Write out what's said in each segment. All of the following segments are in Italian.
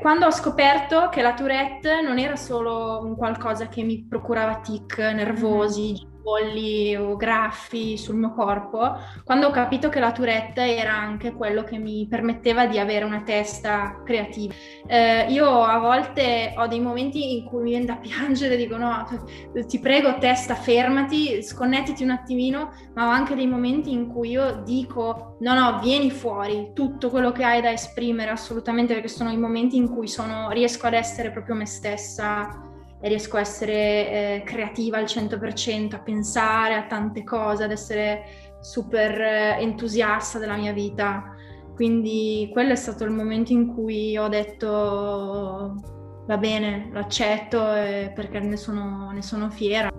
quando ho scoperto che la Tourette non era solo un qualcosa che mi procurava tic nervosi, bolli o graffi sul mio corpo, quando ho capito che la Tourette era anche quello che mi permetteva di avere una testa creativa. Eh, io a volte ho dei momenti in cui mi viene da piangere, dico no, ti prego testa fermati, sconnettiti un attimino, ma ho anche dei momenti in cui io dico no no, vieni fuori, tutto quello che hai da esprimere assolutamente, perché sono i momenti in cui sono, riesco ad essere proprio me stessa e riesco a essere eh, creativa al 100%, a pensare a tante cose, ad essere super eh, entusiasta della mia vita. Quindi quello è stato il momento in cui ho detto va bene, lo accetto eh, perché ne sono, ne sono fiera.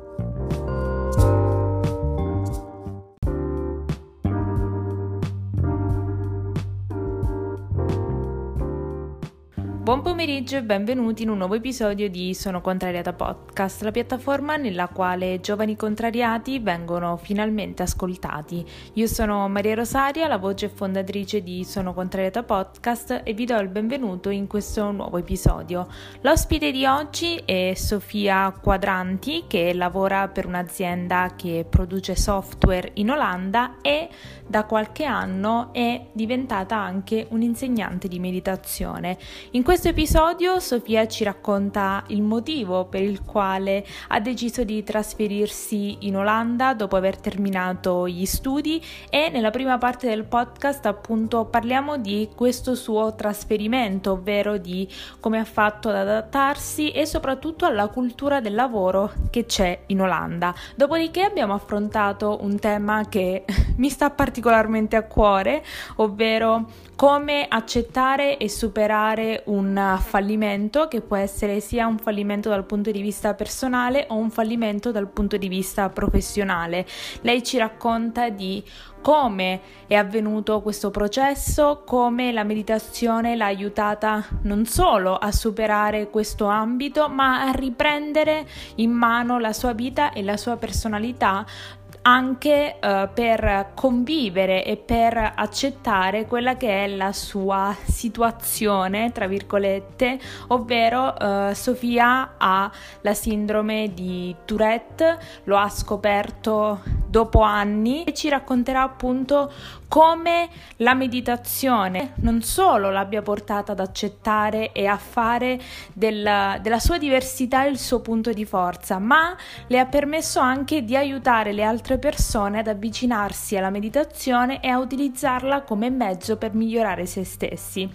Pomeriggio e benvenuti in un nuovo episodio di Sono Contrariata Podcast, la piattaforma nella quale giovani contrariati vengono finalmente ascoltati. Io sono Maria Rosaria, la voce fondatrice di Sono Contrariata Podcast e vi do il benvenuto in questo nuovo episodio. L'ospite di oggi è Sofia Quadranti che lavora per un'azienda che produce software in Olanda e da qualche anno è diventata anche un'insegnante di meditazione. In questo episodio Sofia ci racconta il motivo per il quale ha deciso di trasferirsi in Olanda dopo aver terminato gli studi e nella prima parte del podcast appunto parliamo di questo suo trasferimento, ovvero di come ha fatto ad adattarsi e soprattutto alla cultura del lavoro che c'è in Olanda. Dopodiché abbiamo affrontato un tema che mi sta particolarmente a cuore, ovvero come accettare e superare un fallimento che può essere sia un fallimento dal punto di vista personale o un fallimento dal punto di vista professionale. Lei ci racconta di come è avvenuto questo processo, come la meditazione l'ha aiutata non solo a superare questo ambito, ma a riprendere in mano la sua vita e la sua personalità anche uh, per convivere e per accettare quella che è la sua situazione, tra virgolette, ovvero uh, Sofia ha la sindrome di Tourette, lo ha scoperto dopo anni e ci racconterà appunto come la meditazione non solo l'abbia portata ad accettare e a fare del, della sua diversità il suo punto di forza, ma le ha permesso anche di aiutare le altre persone ad avvicinarsi alla meditazione e a utilizzarla come mezzo per migliorare se stessi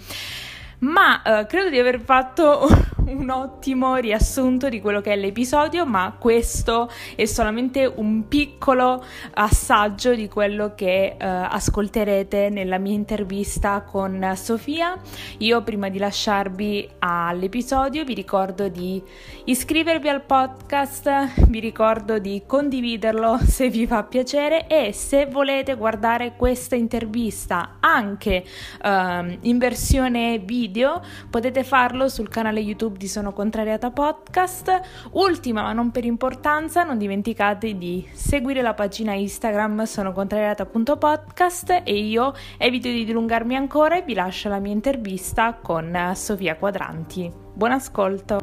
ma eh, credo di aver fatto un ottimo riassunto di quello che è l'episodio, ma questo è solamente un piccolo assaggio di quello che eh, ascolterete nella mia intervista con Sofia. Io prima di lasciarvi all'episodio vi ricordo di iscrivervi al podcast, vi ricordo di condividerlo se vi fa piacere e se volete guardare questa intervista anche eh, in versione video video, potete farlo sul canale YouTube di Sono Contrariata Podcast. Ultima, ma non per importanza, non dimenticate di seguire la pagina Instagram sono contrariata.podcast e io evito di dilungarmi ancora e vi lascio la mia intervista con Sofia Quadranti. Buon ascolto!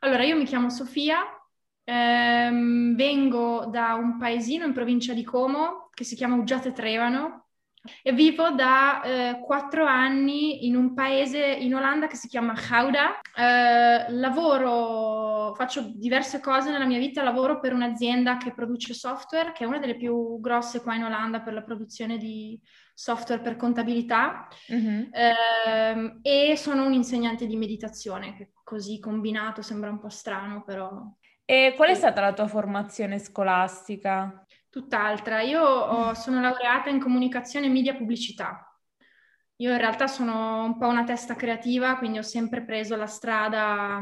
Allora, io mi chiamo Sofia, ehm, vengo da un paesino in provincia di Como che si chiama Uggiate Trevano, vivo da eh, quattro anni in un paese in Olanda che si chiama Gouda. Eh, lavoro, faccio diverse cose nella mia vita, lavoro per un'azienda che produce software, che è una delle più grosse qua in Olanda per la produzione di software per contabilità mm-hmm. eh, e sono un insegnante di meditazione, che così combinato sembra un po' strano, però... E qual è stata la tua formazione scolastica? Tutt'altra. Io ho, sono laureata in comunicazione, media pubblicità. Io in realtà sono un po' una testa creativa, quindi ho sempre preso la strada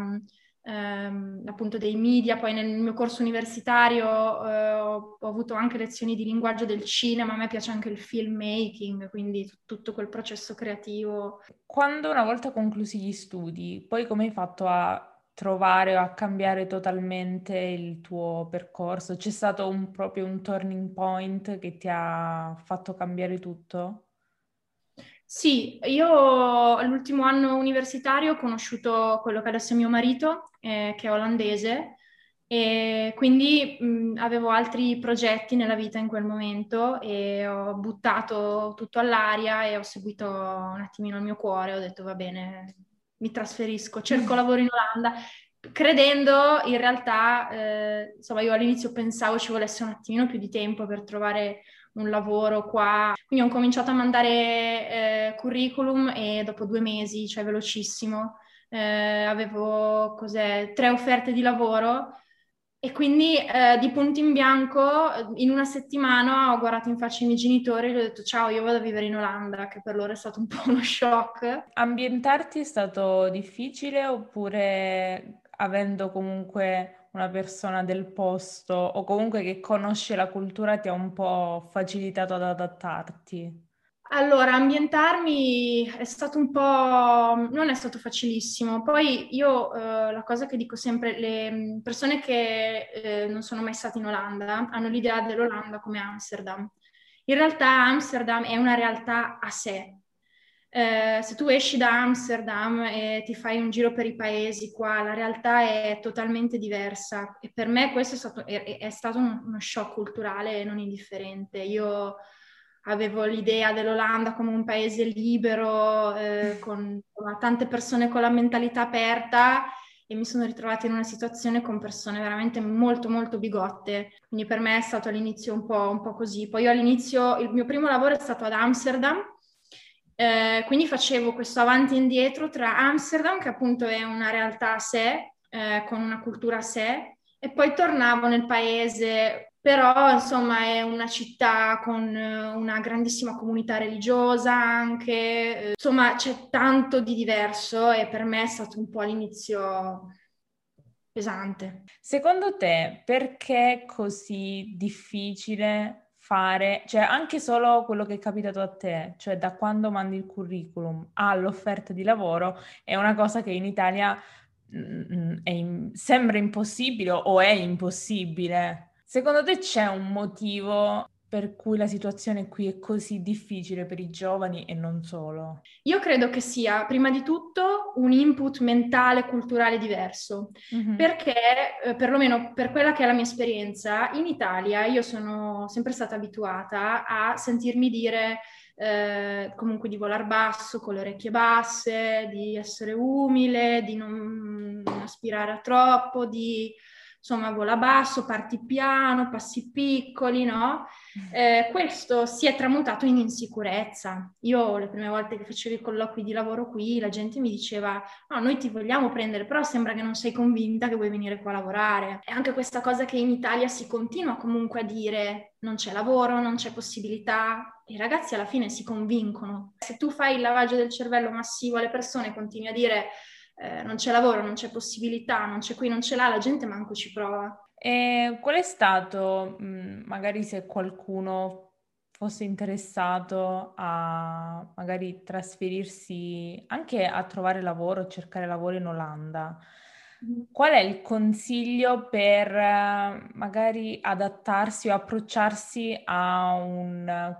ehm, appunto dei media, poi nel mio corso universitario eh, ho, ho, avuto anche lezioni di linguaggio del cinema, a me piace anche il filmmaking, quindi t- tutto quel processo creativo. Quando una volta conclusi gli studi, poi come hai fatto a trovare o a cambiare totalmente il tuo percorso? C'è stato un, proprio un turning point che ti ha fatto cambiare tutto? Sì, io all'ultimo anno universitario ho conosciuto quello che adesso è mio marito, eh, che è olandese, e quindi mh, avevo altri progetti nella vita in quel momento e ho buttato tutto all'aria e ho seguito un attimino il mio cuore, ho detto va bene, mi trasferisco, cerco lavoro in Olanda, credendo in realtà, eh, insomma io all'inizio pensavo ci volesse un attimino più di tempo per trovare un lavoro qua. Quindi ho cominciato a mandare eh, curriculum e dopo due mesi, cioè velocissimo, eh, avevo cos'è, tre offerte di lavoro e quindi eh, di punto in bianco, in una settimana ho guardato in faccia i miei genitori e gli ho detto ciao, io vado a vivere in Olanda, che per loro è stato un po' uno shock. Ambientarti è stato difficile oppure avendo comunque una persona del posto o comunque che conosce la cultura ti ha un po' facilitato ad adattarti? Allora, ambientarmi è stato un po', non è stato facilissimo. Poi io eh, la cosa che dico sempre, le persone che eh, non sono mai state in Olanda hanno l'idea dell'Olanda come Amsterdam. In realtà Amsterdam è una realtà a sé, eh, se tu esci da Amsterdam e ti fai un giro per i paesi qua, la realtà è totalmente diversa e per me questo è stato, è, è stato uno shock culturale non indifferente. Io avevo l'idea dell'Olanda come un paese libero, eh, con, con tante persone con la mentalità aperta e mi sono ritrovata in una situazione con persone veramente molto molto bigotte, quindi per me è stato all'inizio un po', un po così. Poi io all'inizio, il mio primo lavoro è stato ad Amsterdam, eh, quindi facevo questo avanti e indietro tra Amsterdam, che appunto è una realtà a sé, eh, con una cultura a sé, e poi tornavo nel paese, però insomma è una città con una grandissima comunità religiosa anche, eh, insomma c'è tanto di diverso e per me è stato un po' all'inizio pesante. Secondo te perché è così difficile fare, cioè anche solo quello che è capitato a te, cioè da quando mandi il curriculum all'offerta di lavoro, è una cosa che in Italia mh, mm, in, sembra impossibile o è impossibile. Secondo te c'è un motivo per cui la situazione qui è così difficile per i giovani e non solo? Io credo che sia prima di tutto un input mentale culturale diverso, mm-hmm. perché eh, perlomeno per quella che è la mia esperienza, in Italia io sono sempre stata abituata a sentirmi dire eh, comunque di volar basso, con le orecchie basse, di essere umile, di non aspirare a troppo, di insomma vola basso, parti piano, passi piccoli, no? Eh, questo si è tramutato in insicurezza. Io le prime volte che facevo i colloqui di lavoro qui, la gente mi diceva, no, noi ti vogliamo prendere, però sembra che non sei convinta che vuoi venire qua a lavorare. E anche questa cosa che in Italia si continua comunque a dire, non c'è lavoro, non c'è possibilità, i ragazzi alla fine si convincono. Se tu fai il lavaggio del cervello massivo alle persone continui a dire eh, non c'è lavoro, non c'è possibilità, non c'è qui, non ce l'ha, la gente manco ci prova. E qual è stato, magari se qualcuno fosse interessato a magari trasferirsi anche a trovare lavoro, cercare lavoro in Olanda, mm-hmm. qual è il consiglio per magari adattarsi o approcciarsi a un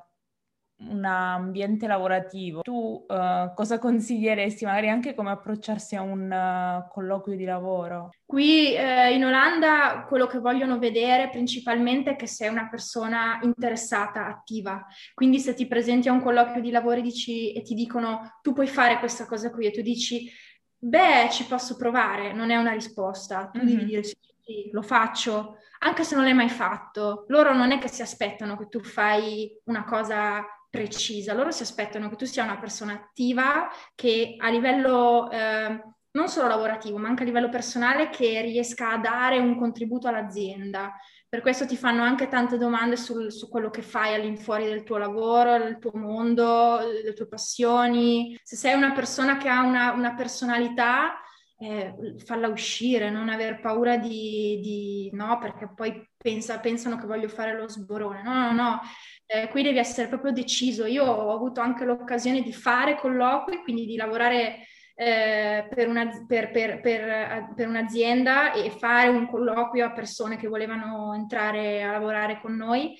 un ambiente lavorativo, tu uh, cosa consiglieresti magari anche come approcciarsi a un uh, colloquio di lavoro? Qui eh, in Olanda quello che vogliono vedere principalmente è che sei una persona interessata, attiva. Quindi se ti presenti a un colloquio di lavoro e, dici, e ti dicono tu puoi fare questa cosa qui e tu dici beh ci posso provare, non è una risposta, tu mm-hmm. devi dire sì, sì, lo faccio, anche se non l'hai mai fatto. Loro non è che si aspettano che tu fai una cosa precisa. Loro si aspettano che tu sia una persona attiva che a livello eh, non solo lavorativo, ma anche a livello personale che riesca a dare un contributo all'azienda. Per questo ti fanno anche tante domande sul, su quello che fai all'infuori del tuo lavoro, del tuo mondo, delle tue passioni. Se sei una persona che ha una, una personalità, eh, falla uscire, non aver paura di, di no, perché poi pensa, pensano che voglio fare lo sborone. No, no, no, eh, qui devi essere proprio deciso. Io ho avuto anche l'occasione di fare colloqui, quindi di lavorare eh, per, una, per, per, per, un'azienda e fare un colloquio a persone che volevano entrare a lavorare con noi,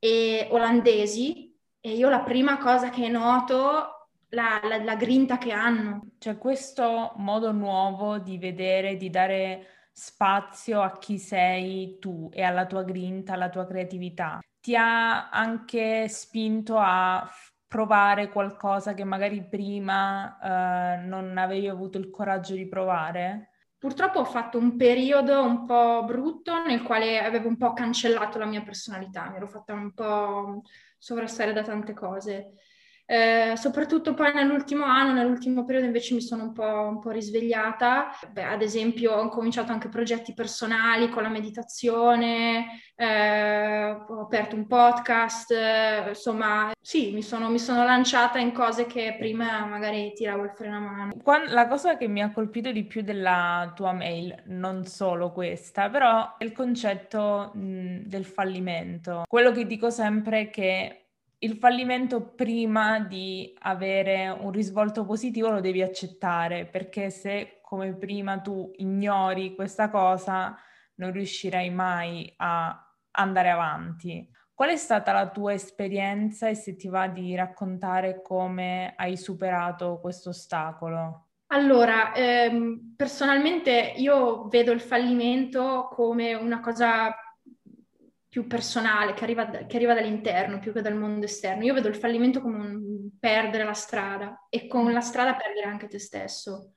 e olandesi. E io la prima cosa che noto la, la, la grinta che hanno. C'è questo modo nuovo di vedere, di dare spazio a chi sei tu e alla tua grinta, alla tua creatività. Ti ha anche spinto a provare qualcosa che magari prima eh, non avevi avuto il coraggio di provare? Purtroppo ho fatto un periodo un po' brutto nel quale avevo un po' cancellato la mia personalità, mi ero fatta un po' sovrastare da tante cose. Eh, soprattutto poi nell'ultimo anno, nell'ultimo periodo invece mi sono un po', un po risvegliata. Beh, ad esempio ho cominciato anche progetti personali con la meditazione, eh, ho aperto un podcast, eh, insomma sì, mi sono, mi sono, lanciata in cose che prima magari tiravo il freno a mano. La cosa che mi ha colpito di più della tua mail, non solo questa, però è il concetto mh, del fallimento. Quello che dico sempre è che il fallimento prima di avere un risvolto positivo lo devi accettare, perché se come prima tu ignori questa cosa, non riuscirai mai a andare avanti. Qual è stata la tua esperienza e se ti va di raccontare come hai superato questo ostacolo? Allora, ehm, personalmente io vedo il fallimento come una cosa più personale, che arriva, che arriva, dall'interno più che dal mondo esterno. Io vedo il fallimento come un perdere la strada e con la strada perdere anche te stesso.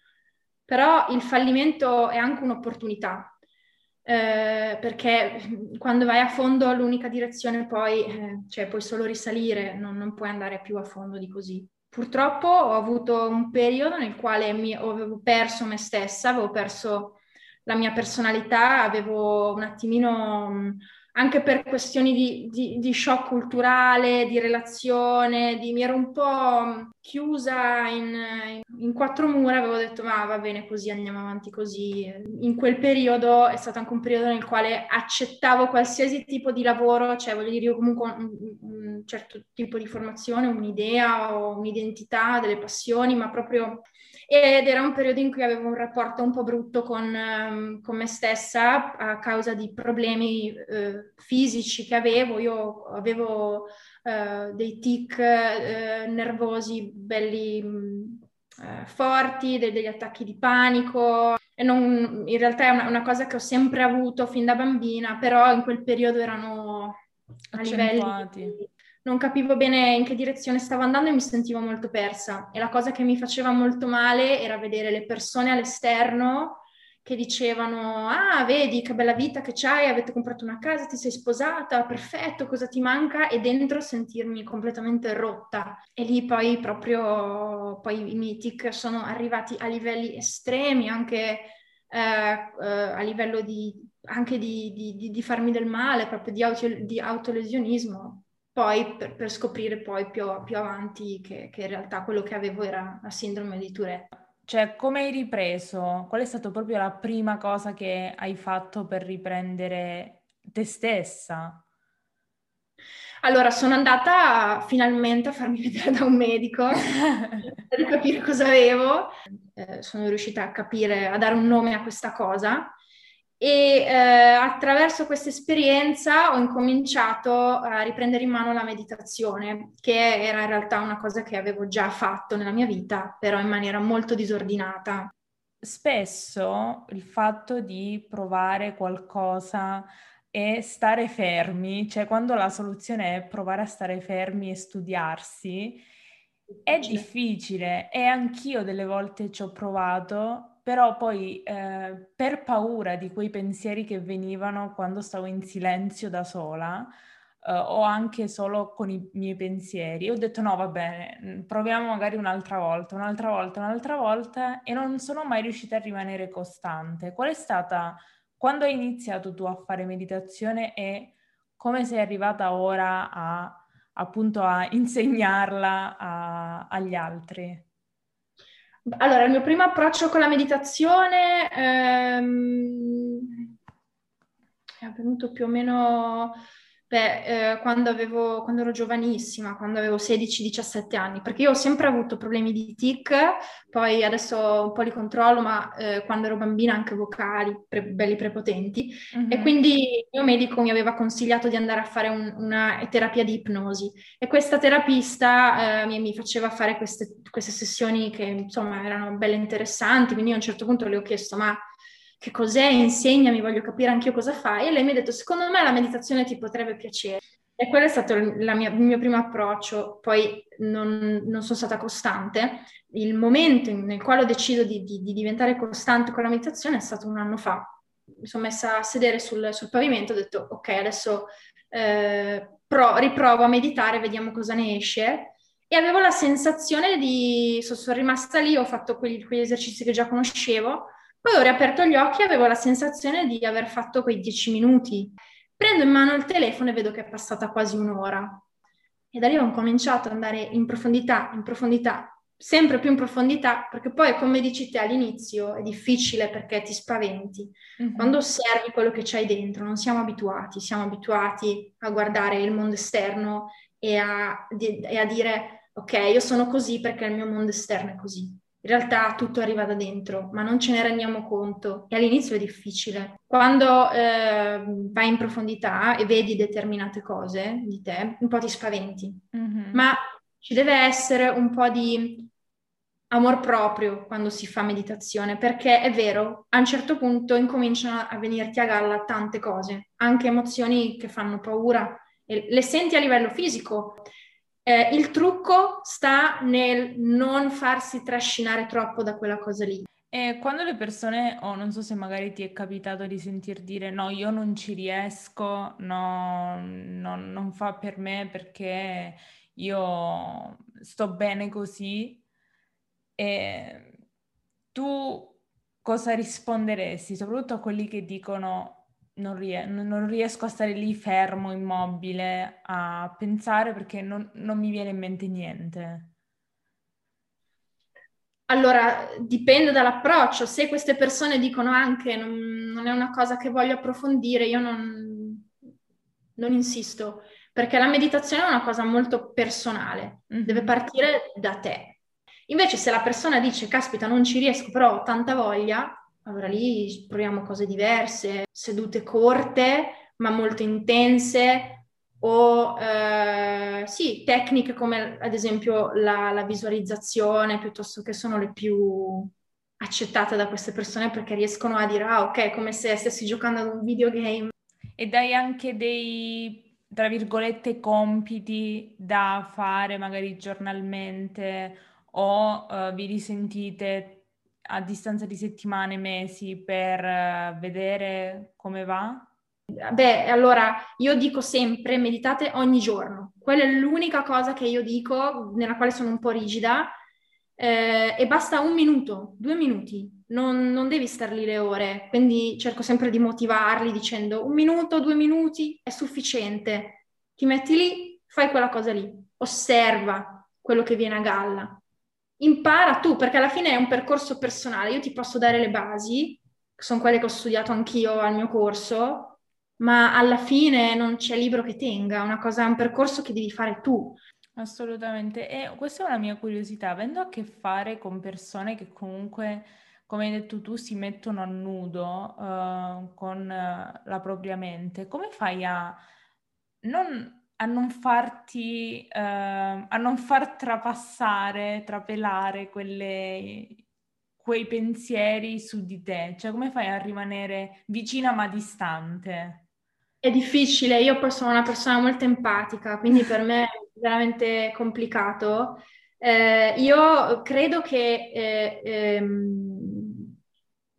Però il fallimento è anche un'opportunità, eh, perché quando vai a fondo l'unica direzione poi, eh, cioè puoi solo risalire, non, non, puoi andare più a fondo di così. Purtroppo ho avuto un periodo nel quale mi, avevo perso me stessa, avevo perso la mia personalità, avevo un attimino anche per questioni di, di, di, shock culturale, di relazione, di, mi ero un po' chiusa in, in, quattro mura, avevo detto ma va bene così, andiamo avanti così. In quel periodo è stato anche un periodo nel quale accettavo qualsiasi tipo di lavoro, cioè voglio dire io comunque un, un certo tipo di formazione, un'idea o un'identità, delle passioni, ma proprio ed era un periodo in cui avevo un rapporto un po' brutto con, um, con me stessa a causa di problemi uh, fisici che avevo. Io avevo uh, dei tic uh, nervosi belli uh, forti, de- degli attacchi di panico. Non, in realtà è una, una, cosa che ho sempre avuto fin da bambina, però in quel periodo erano a livelli non capivo bene in che direzione stavo andando e mi sentivo molto persa. E la cosa che mi faceva molto male era vedere le persone all'esterno che dicevano: Ah, vedi che bella vita che c'hai, avete comprato una casa, ti sei sposata, perfetto, cosa ti manca? E dentro sentirmi completamente rotta. E lì poi proprio poi i miei tic sono arrivati a livelli estremi, anche eh, eh, a livello di, anche di, di, di, farmi del male, proprio di, auto, di autolesionismo poi per, per scoprire poi più, più avanti che, che, in realtà quello che avevo era la sindrome di Tourette. Cioè, come hai ripreso? Qual è stata proprio la prima cosa che hai fatto per riprendere te stessa? Allora, sono andata finalmente a farmi vedere da un medico per capire cosa avevo. Eh, sono riuscita a capire, a dare un nome a questa cosa e eh, attraverso questa esperienza ho incominciato a riprendere in mano la meditazione, che era in realtà una cosa che avevo già fatto nella mia vita, però in maniera molto disordinata. Spesso il fatto di provare qualcosa e stare fermi, cioè quando la soluzione è provare a stare fermi e studiarsi, è difficile e anch'io delle volte ci ho provato però poi eh, per paura di quei pensieri che venivano quando stavo in silenzio da sola eh, o anche solo con i miei pensieri, ho detto no, va bene, mm, proviamo magari un'altra volta, un'altra volta, un'altra volta e non sono mai riuscita a rimanere costante. Qual è stata, quando hai iniziato tu a fare meditazione e come sei arrivata ora a appunto a insegnarla a, agli altri? Allora, il mio primo approccio con la meditazione ehm, è avvenuto più o meno Beh, eh, quando avevo, quando ero giovanissima, quando avevo 16-17 anni, perché io ho sempre avuto problemi di tic, poi adesso un po' li controllo, ma eh, quando ero bambina anche vocali, pre- belli prepotenti, mm-hmm. e quindi il mio medico mi aveva consigliato di andare a fare un, una terapia di ipnosi e questa terapista eh, mi, mi, faceva fare queste, queste sessioni che insomma erano belle interessanti, quindi a un certo punto le ho chiesto, ma che cos'è, insegnami, voglio capire anch'io cosa fai. E lei mi ha detto, secondo me la meditazione ti potrebbe piacere. E quello è stato mia, il mio primo approccio, poi non, non, sono stata costante. Il momento nel quale ho deciso di, di, di, diventare costante con la meditazione è stato un anno fa. Mi sono messa a sedere sul, sul pavimento, ho detto ok, adesso eh, pro, riprovo a meditare, vediamo cosa ne esce. E avevo la sensazione di, sono rimasta lì, ho fatto quegli, quegli esercizi che già conoscevo, poi ho riaperto gli occhi e avevo la sensazione di aver fatto quei dieci minuti. Prendo in mano il telefono e vedo che è passata quasi un'ora. E da lì ho cominciato ad andare in profondità, in profondità, sempre più in profondità, perché poi, come dici te all'inizio, è difficile perché ti spaventi. Mm-hmm. Quando osservi quello che c'hai dentro, non siamo abituati, siamo abituati a guardare il mondo esterno e a, e a dire, ok, io sono così perché il mio mondo esterno è così. In realtà tutto arriva da dentro, ma non ce ne rendiamo conto e all'inizio è difficile. Quando eh, vai in profondità e vedi determinate cose di te, un po' ti spaventi, mm-hmm. ma ci deve essere un po' di amor proprio quando si fa meditazione, perché è vero, a un certo punto incominciano a venirti a galla tante cose, anche emozioni che fanno paura, e le senti a livello fisico, eh, il trucco sta nel non farsi trascinare troppo da quella cosa lì. E quando le persone, o oh, non so se magari ti è capitato di sentir dire no, io non ci riesco, no, no, non fa per me perché io sto bene così, e tu cosa risponderesti, soprattutto a quelli che dicono non, ries- non, riesco a stare lì fermo, immobile, a pensare perché non, non mi viene in mente niente. Allora, dipende dall'approccio. Se queste persone dicono anche non, non è una cosa che voglio approfondire, io non, non, insisto, perché la meditazione è una cosa molto personale, mm-hmm. deve partire da te. Invece se la persona dice, caspita, non ci riesco, però ho tanta voglia, allora lì proviamo cose diverse, sedute corte ma molto intense o eh, sì, tecniche come ad esempio la, la visualizzazione piuttosto che sono le più accettate da queste persone perché riescono a dire ah ok, come se stessi giocando ad un videogame. E dai anche dei, tra virgolette, compiti da fare magari giornalmente o uh, vi risentite a distanza di settimane, mesi per uh, vedere come va? Beh, allora io dico sempre meditate ogni giorno. Quella è l'unica cosa che io dico, nella quale sono un po' rigida, eh, e basta un minuto, due minuti, non, non, devi star lì le ore. Quindi cerco sempre di motivarli dicendo un minuto, due minuti è sufficiente. Ti metti lì, fai quella cosa lì, osserva quello che viene a galla impara tu, perché alla fine è un percorso personale. Io ti posso dare le basi, sono quelle che ho studiato anch'io al mio corso, ma alla fine non c'è libro che tenga, una cosa, è un percorso che devi fare tu. Assolutamente, e questa è una mia curiosità, avendo a che fare con persone che comunque, come hai detto tu, si mettono a nudo uh, con uh, la propria mente, come fai a non a non farti, uh, a non far trapassare, trapelare quelle, quei pensieri su di te? Cioè, come fai a rimanere vicina ma distante? È difficile, io sono una persona molto empatica, quindi per me è veramente complicato. Eh, io credo che eh, ehm,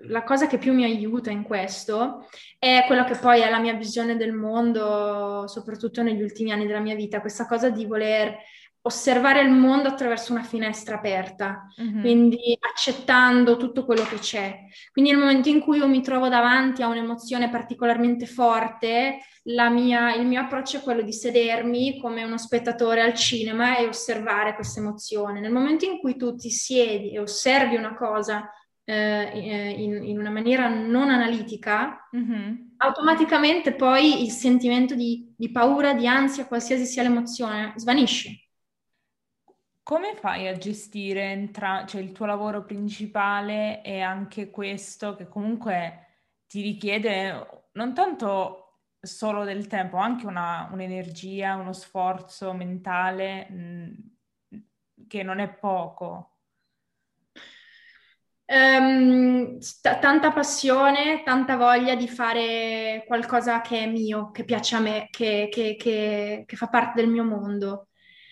la cosa che più mi aiuta in questo è quello che poi è la mia visione del mondo, soprattutto negli ultimi anni della mia vita, questa cosa di voler osservare il mondo attraverso una finestra aperta, mm-hmm. quindi accettando tutto quello che c'è. Quindi nel momento in cui io mi trovo davanti a un'emozione particolarmente forte, mia, il mio approccio è quello di sedermi come uno spettatore al cinema e osservare questa emozione. Nel momento in cui tu ti siedi e osservi una cosa eh, in, in, una maniera non analitica, mm-hmm. automaticamente poi il sentimento di, di paura, di ansia, qualsiasi sia l'emozione, svanisce. Come fai a gestire entra- cioè il tuo lavoro principale e anche questo che comunque ti richiede non tanto solo del tempo, anche una, un'energia, uno sforzo mentale mh, che non è poco? Um, t- tanta passione, tanta voglia di fare qualcosa che è mio, che piace a me, che, che, che, che fa parte del mio mondo.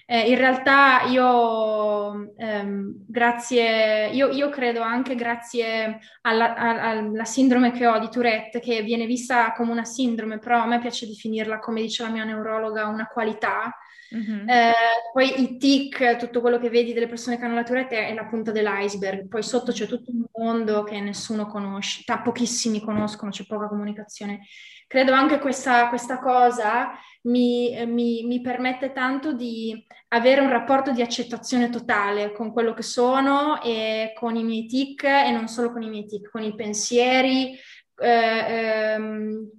Eh, in realtà io, ehm, grazie, io, io, credo anche grazie alla, alla, sindrome che ho di Tourette, che viene vista come una sindrome, però a me piace definirla, come dice la mia neurologa, una qualità Mm-hmm. Eh, poi i tic, tutto quello che vedi delle persone che hanno la Tourette è la punta dell'iceberg, poi sotto c'è tutto un mondo che nessuno conosce, pochissimi conoscono, c'è poca comunicazione. Credo anche questa, questa cosa mi, mi, mi, permette tanto di avere un rapporto di accettazione totale con quello che sono e con i miei tic e non solo con i miei tic, con i pensieri, eh, ehm,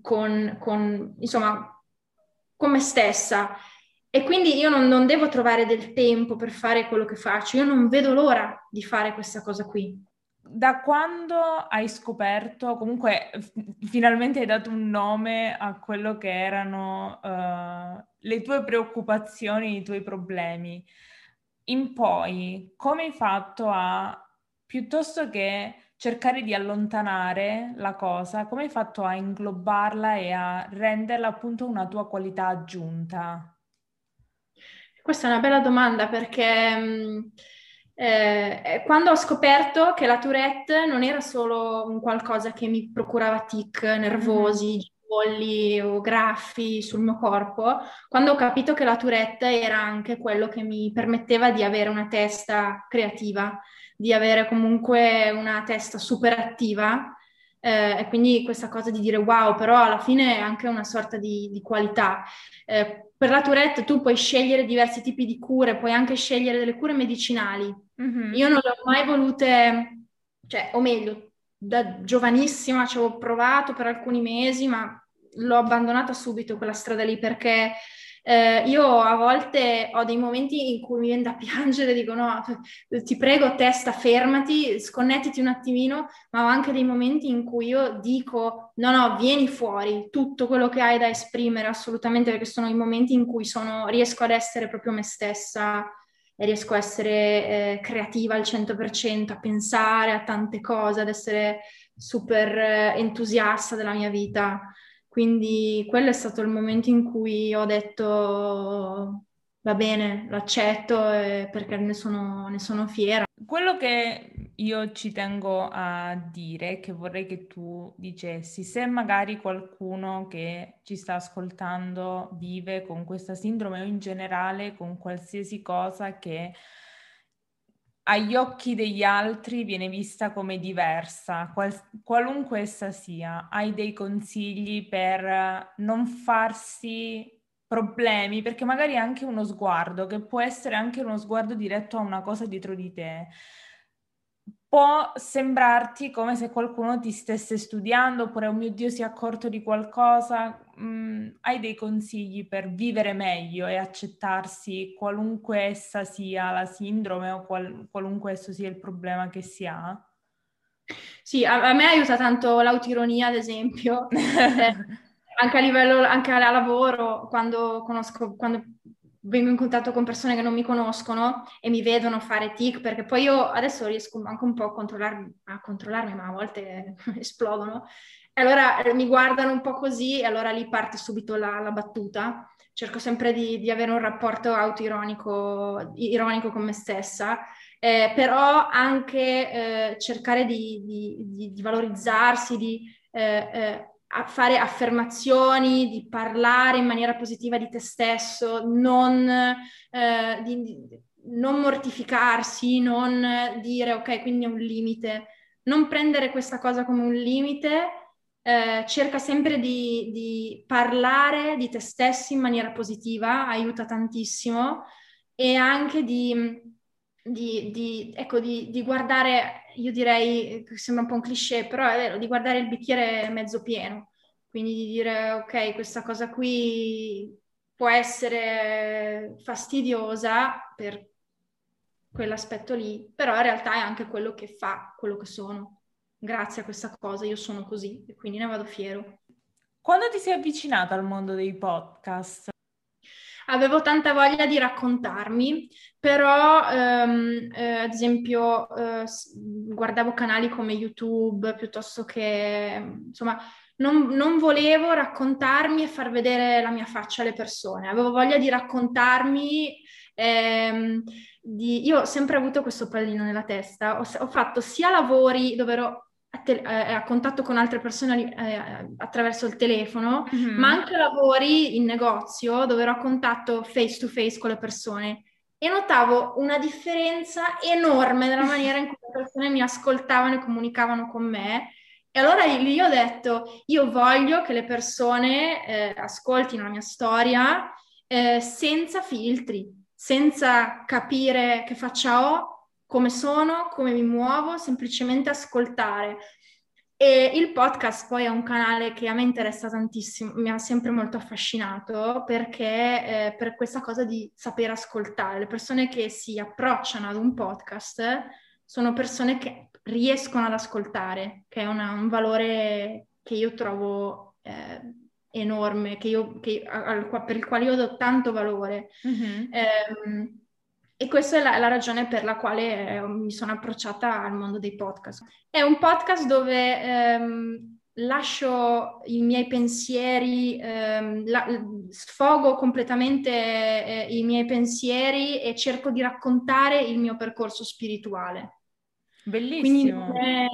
con, con insomma con me stessa. E quindi io non, non, devo trovare del tempo per fare quello che faccio, io non vedo l'ora di fare questa cosa qui. Da quando hai scoperto, comunque finalmente hai dato un nome a quello che erano uh, le tue preoccupazioni, i tuoi problemi, in poi come hai fatto a, piuttosto che cercare di allontanare la cosa, come hai fatto a inglobarla e a renderla appunto una tua qualità aggiunta? Questa è una bella domanda perché mm, eh, quando ho scoperto che la Tourette non era solo un qualcosa che mi procurava tic nervosi, mm bolli o graffi sul mio corpo, quando ho capito che la Tourette era anche quello che mi permetteva di avere una testa creativa, di avere comunque una testa super attiva eh, e quindi questa cosa di dire wow, però alla fine è anche una sorta di, di qualità. Eh, per la Tourette tu puoi scegliere diversi tipi di cure, puoi anche scegliere delle cure medicinali. Mm-hmm. Io non le ho mai volute, cioè, o meglio, da giovanissima ci avevo provato per alcuni mesi, ma l'ho abbandonata subito quella strada lì perché eh, io a volte ho dei momenti in cui mi viene da piangere, dico no, ti prego testa fermati, sconnettiti un attimino, ma ho anche dei momenti in cui io dico no, no, vieni fuori, tutto quello che hai da esprimere assolutamente, perché sono i momenti in cui sono, riesco ad essere proprio me stessa e riesco a essere eh, creativa al 100%, a pensare a tante cose, ad essere super eh, entusiasta della mia vita. Quindi quello è stato il momento in cui ho detto va bene, l'accetto perché ne sono, ne sono fiera. Quello che io ci tengo a dire, che vorrei che tu dicessi, se magari qualcuno che ci sta ascoltando vive con questa sindrome o in generale con qualsiasi cosa che agli occhi degli altri viene vista come diversa, qual- qualunque essa sia. Hai dei consigli per non farsi problemi, perché magari anche uno sguardo, che può essere anche uno sguardo diretto a una cosa dietro di te, può sembrarti come se qualcuno ti stesse studiando oppure, oh mio Dio, si è accorto di qualcosa. Mm, hai dei consigli per vivere meglio e accettarsi qualunque essa sia la sindrome o qual- qualunque esso sia il problema che si ha? Sì, a, a me aiuta tanto l'autironia, ad esempio. eh, anche a livello, anche a lavoro, quando conosco, quando vengo in contatto con persone che non mi conoscono e mi vedono fare tic, perché poi io adesso riesco anche un po' a controllarmi, a controllarmi ma a volte esplodono. E allora eh, mi guardano un po' così e allora lì parte subito la, la battuta. Cerco sempre di, di, avere un rapporto autoironico ironico con me stessa, eh, però anche eh, cercare di, di, di, valorizzarsi, di eh, eh fare affermazioni, di parlare in maniera positiva di te stesso, non, eh, di, non mortificarsi, non dire ok, quindi è un limite, non prendere questa cosa come un limite, eh, cerca sempre di, di, parlare di te stessi in maniera positiva, aiuta tantissimo, e anche di di, di, ecco, di, di, guardare, io direi, sembra un po' un cliché, però è vero, di guardare il bicchiere mezzo pieno, quindi di dire, ok, questa cosa qui può essere fastidiosa per quell'aspetto lì, però in realtà è anche quello che fa quello che sono. Grazie a questa cosa io sono così e quindi ne vado fiero. Quando ti sei avvicinata al mondo dei podcast? Avevo tanta voglia di raccontarmi, però ehm, eh, ad esempio eh, guardavo canali come YouTube piuttosto che, insomma, non, non, volevo raccontarmi e far vedere la mia faccia alle persone. Avevo voglia di raccontarmi. Ehm, di... Io ho sempre avuto questo pallino nella testa. Ho, ho fatto sia lavori dove ero a, te- eh, a, contatto con altre persone eh, attraverso il telefono, mm-hmm. ma anche lavori in negozio dove ero a contatto face to face con le persone e notavo una differenza enorme nella maniera in cui le persone mi ascoltavano e comunicavano con me. E allora lì ho detto, io voglio che le persone eh, ascoltino la mia storia eh, senza filtri, senza capire che faccia ho, come sono, come mi muovo, semplicemente ascoltare. E il podcast poi è un canale che a me interessa tantissimo, mi ha sempre molto affascinato perché eh, per questa cosa di sapere ascoltare. Le persone che si approcciano ad un podcast sono persone che riescono ad ascoltare, che è una, un valore che io trovo eh, enorme, che io, che, al, per il quale io do tanto valore. Mm-hmm. Eh, e questa è la, la, ragione per la quale eh, mi sono approcciata al mondo dei podcast. È un podcast dove ehm, lascio i miei pensieri, ehm, la, sfogo completamente eh, i miei pensieri e cerco di raccontare il mio percorso spirituale. Bellissimo. Quindi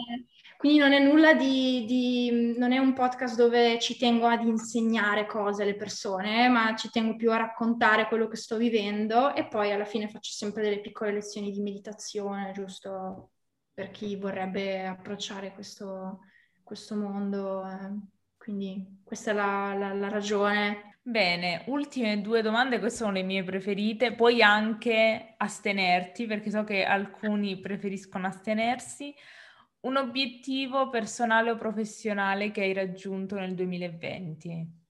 quindi non è nulla di, di, non è un podcast dove ci tengo ad insegnare cose alle persone, ma ci tengo più a raccontare quello che sto vivendo e poi alla fine faccio sempre delle piccole lezioni di meditazione, giusto per chi vorrebbe approcciare questo, questo mondo. Eh. Quindi questa è la, la, la ragione. Bene, ultime due domande, queste sono le mie preferite. Puoi anche astenerti, perché so che alcuni preferiscono astenersi un obiettivo personale o professionale che hai raggiunto nel 2020?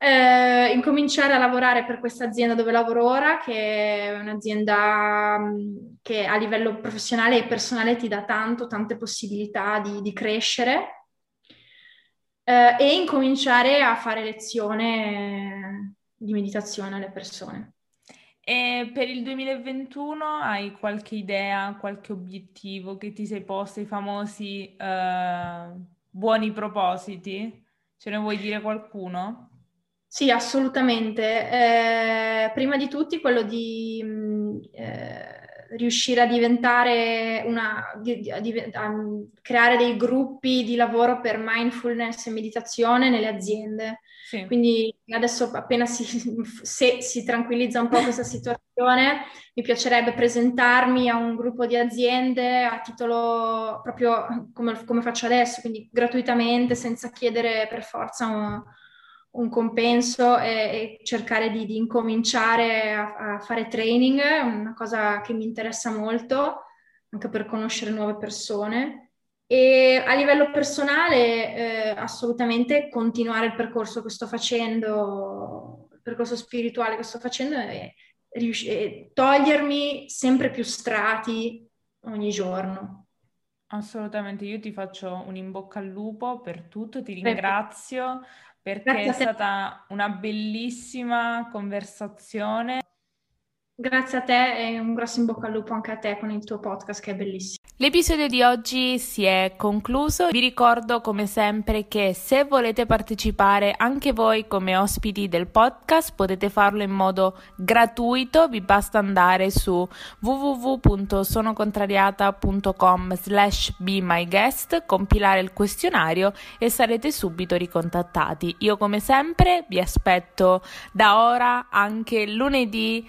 Eh, incominciare a lavorare per questa azienda dove lavoro ora, che è un'azienda mm, che a livello professionale e personale ti dà tanto, tante possibilità di, di crescere eh, e incominciare a fare lezione di meditazione alle persone. E per il 2021 hai qualche idea, qualche obiettivo che ti sei posto, i famosi eh, buoni propositi? Ce ne vuoi dire qualcuno? Sì, assolutamente. Eh, prima di tutti quello di mm, eh, riuscire a diventare una, a creare dei gruppi di lavoro per mindfulness e meditazione nelle aziende. Sì. Quindi adesso appena si, se si tranquillizza un po' questa situazione, mi piacerebbe presentarmi a un gruppo di aziende a titolo proprio come, come faccio adesso, quindi gratuitamente, senza chiedere per forza un, un compenso e, e cercare di, di incominciare a, a, fare training, una cosa che mi interessa molto, anche per conoscere nuove persone. E a livello personale, eh, assolutamente continuare il percorso che sto facendo, il percorso spirituale che sto facendo e, rius- e togliermi sempre più strati ogni giorno. Assolutamente, io ti faccio un in bocca al lupo per tutto, ti ringrazio perché è stata una bellissima conversazione. Grazie a te e un grosso in bocca al lupo anche a te con il tuo podcast che è bellissimo. L'episodio di oggi si è concluso. Vi ricordo come sempre che se volete partecipare anche voi come ospiti del podcast potete farlo in modo gratuito. Vi basta andare su www.sonocontrariata.com slash be my guest, compilare il questionario e sarete subito ricontattati. Io come sempre vi aspetto da ora anche lunedì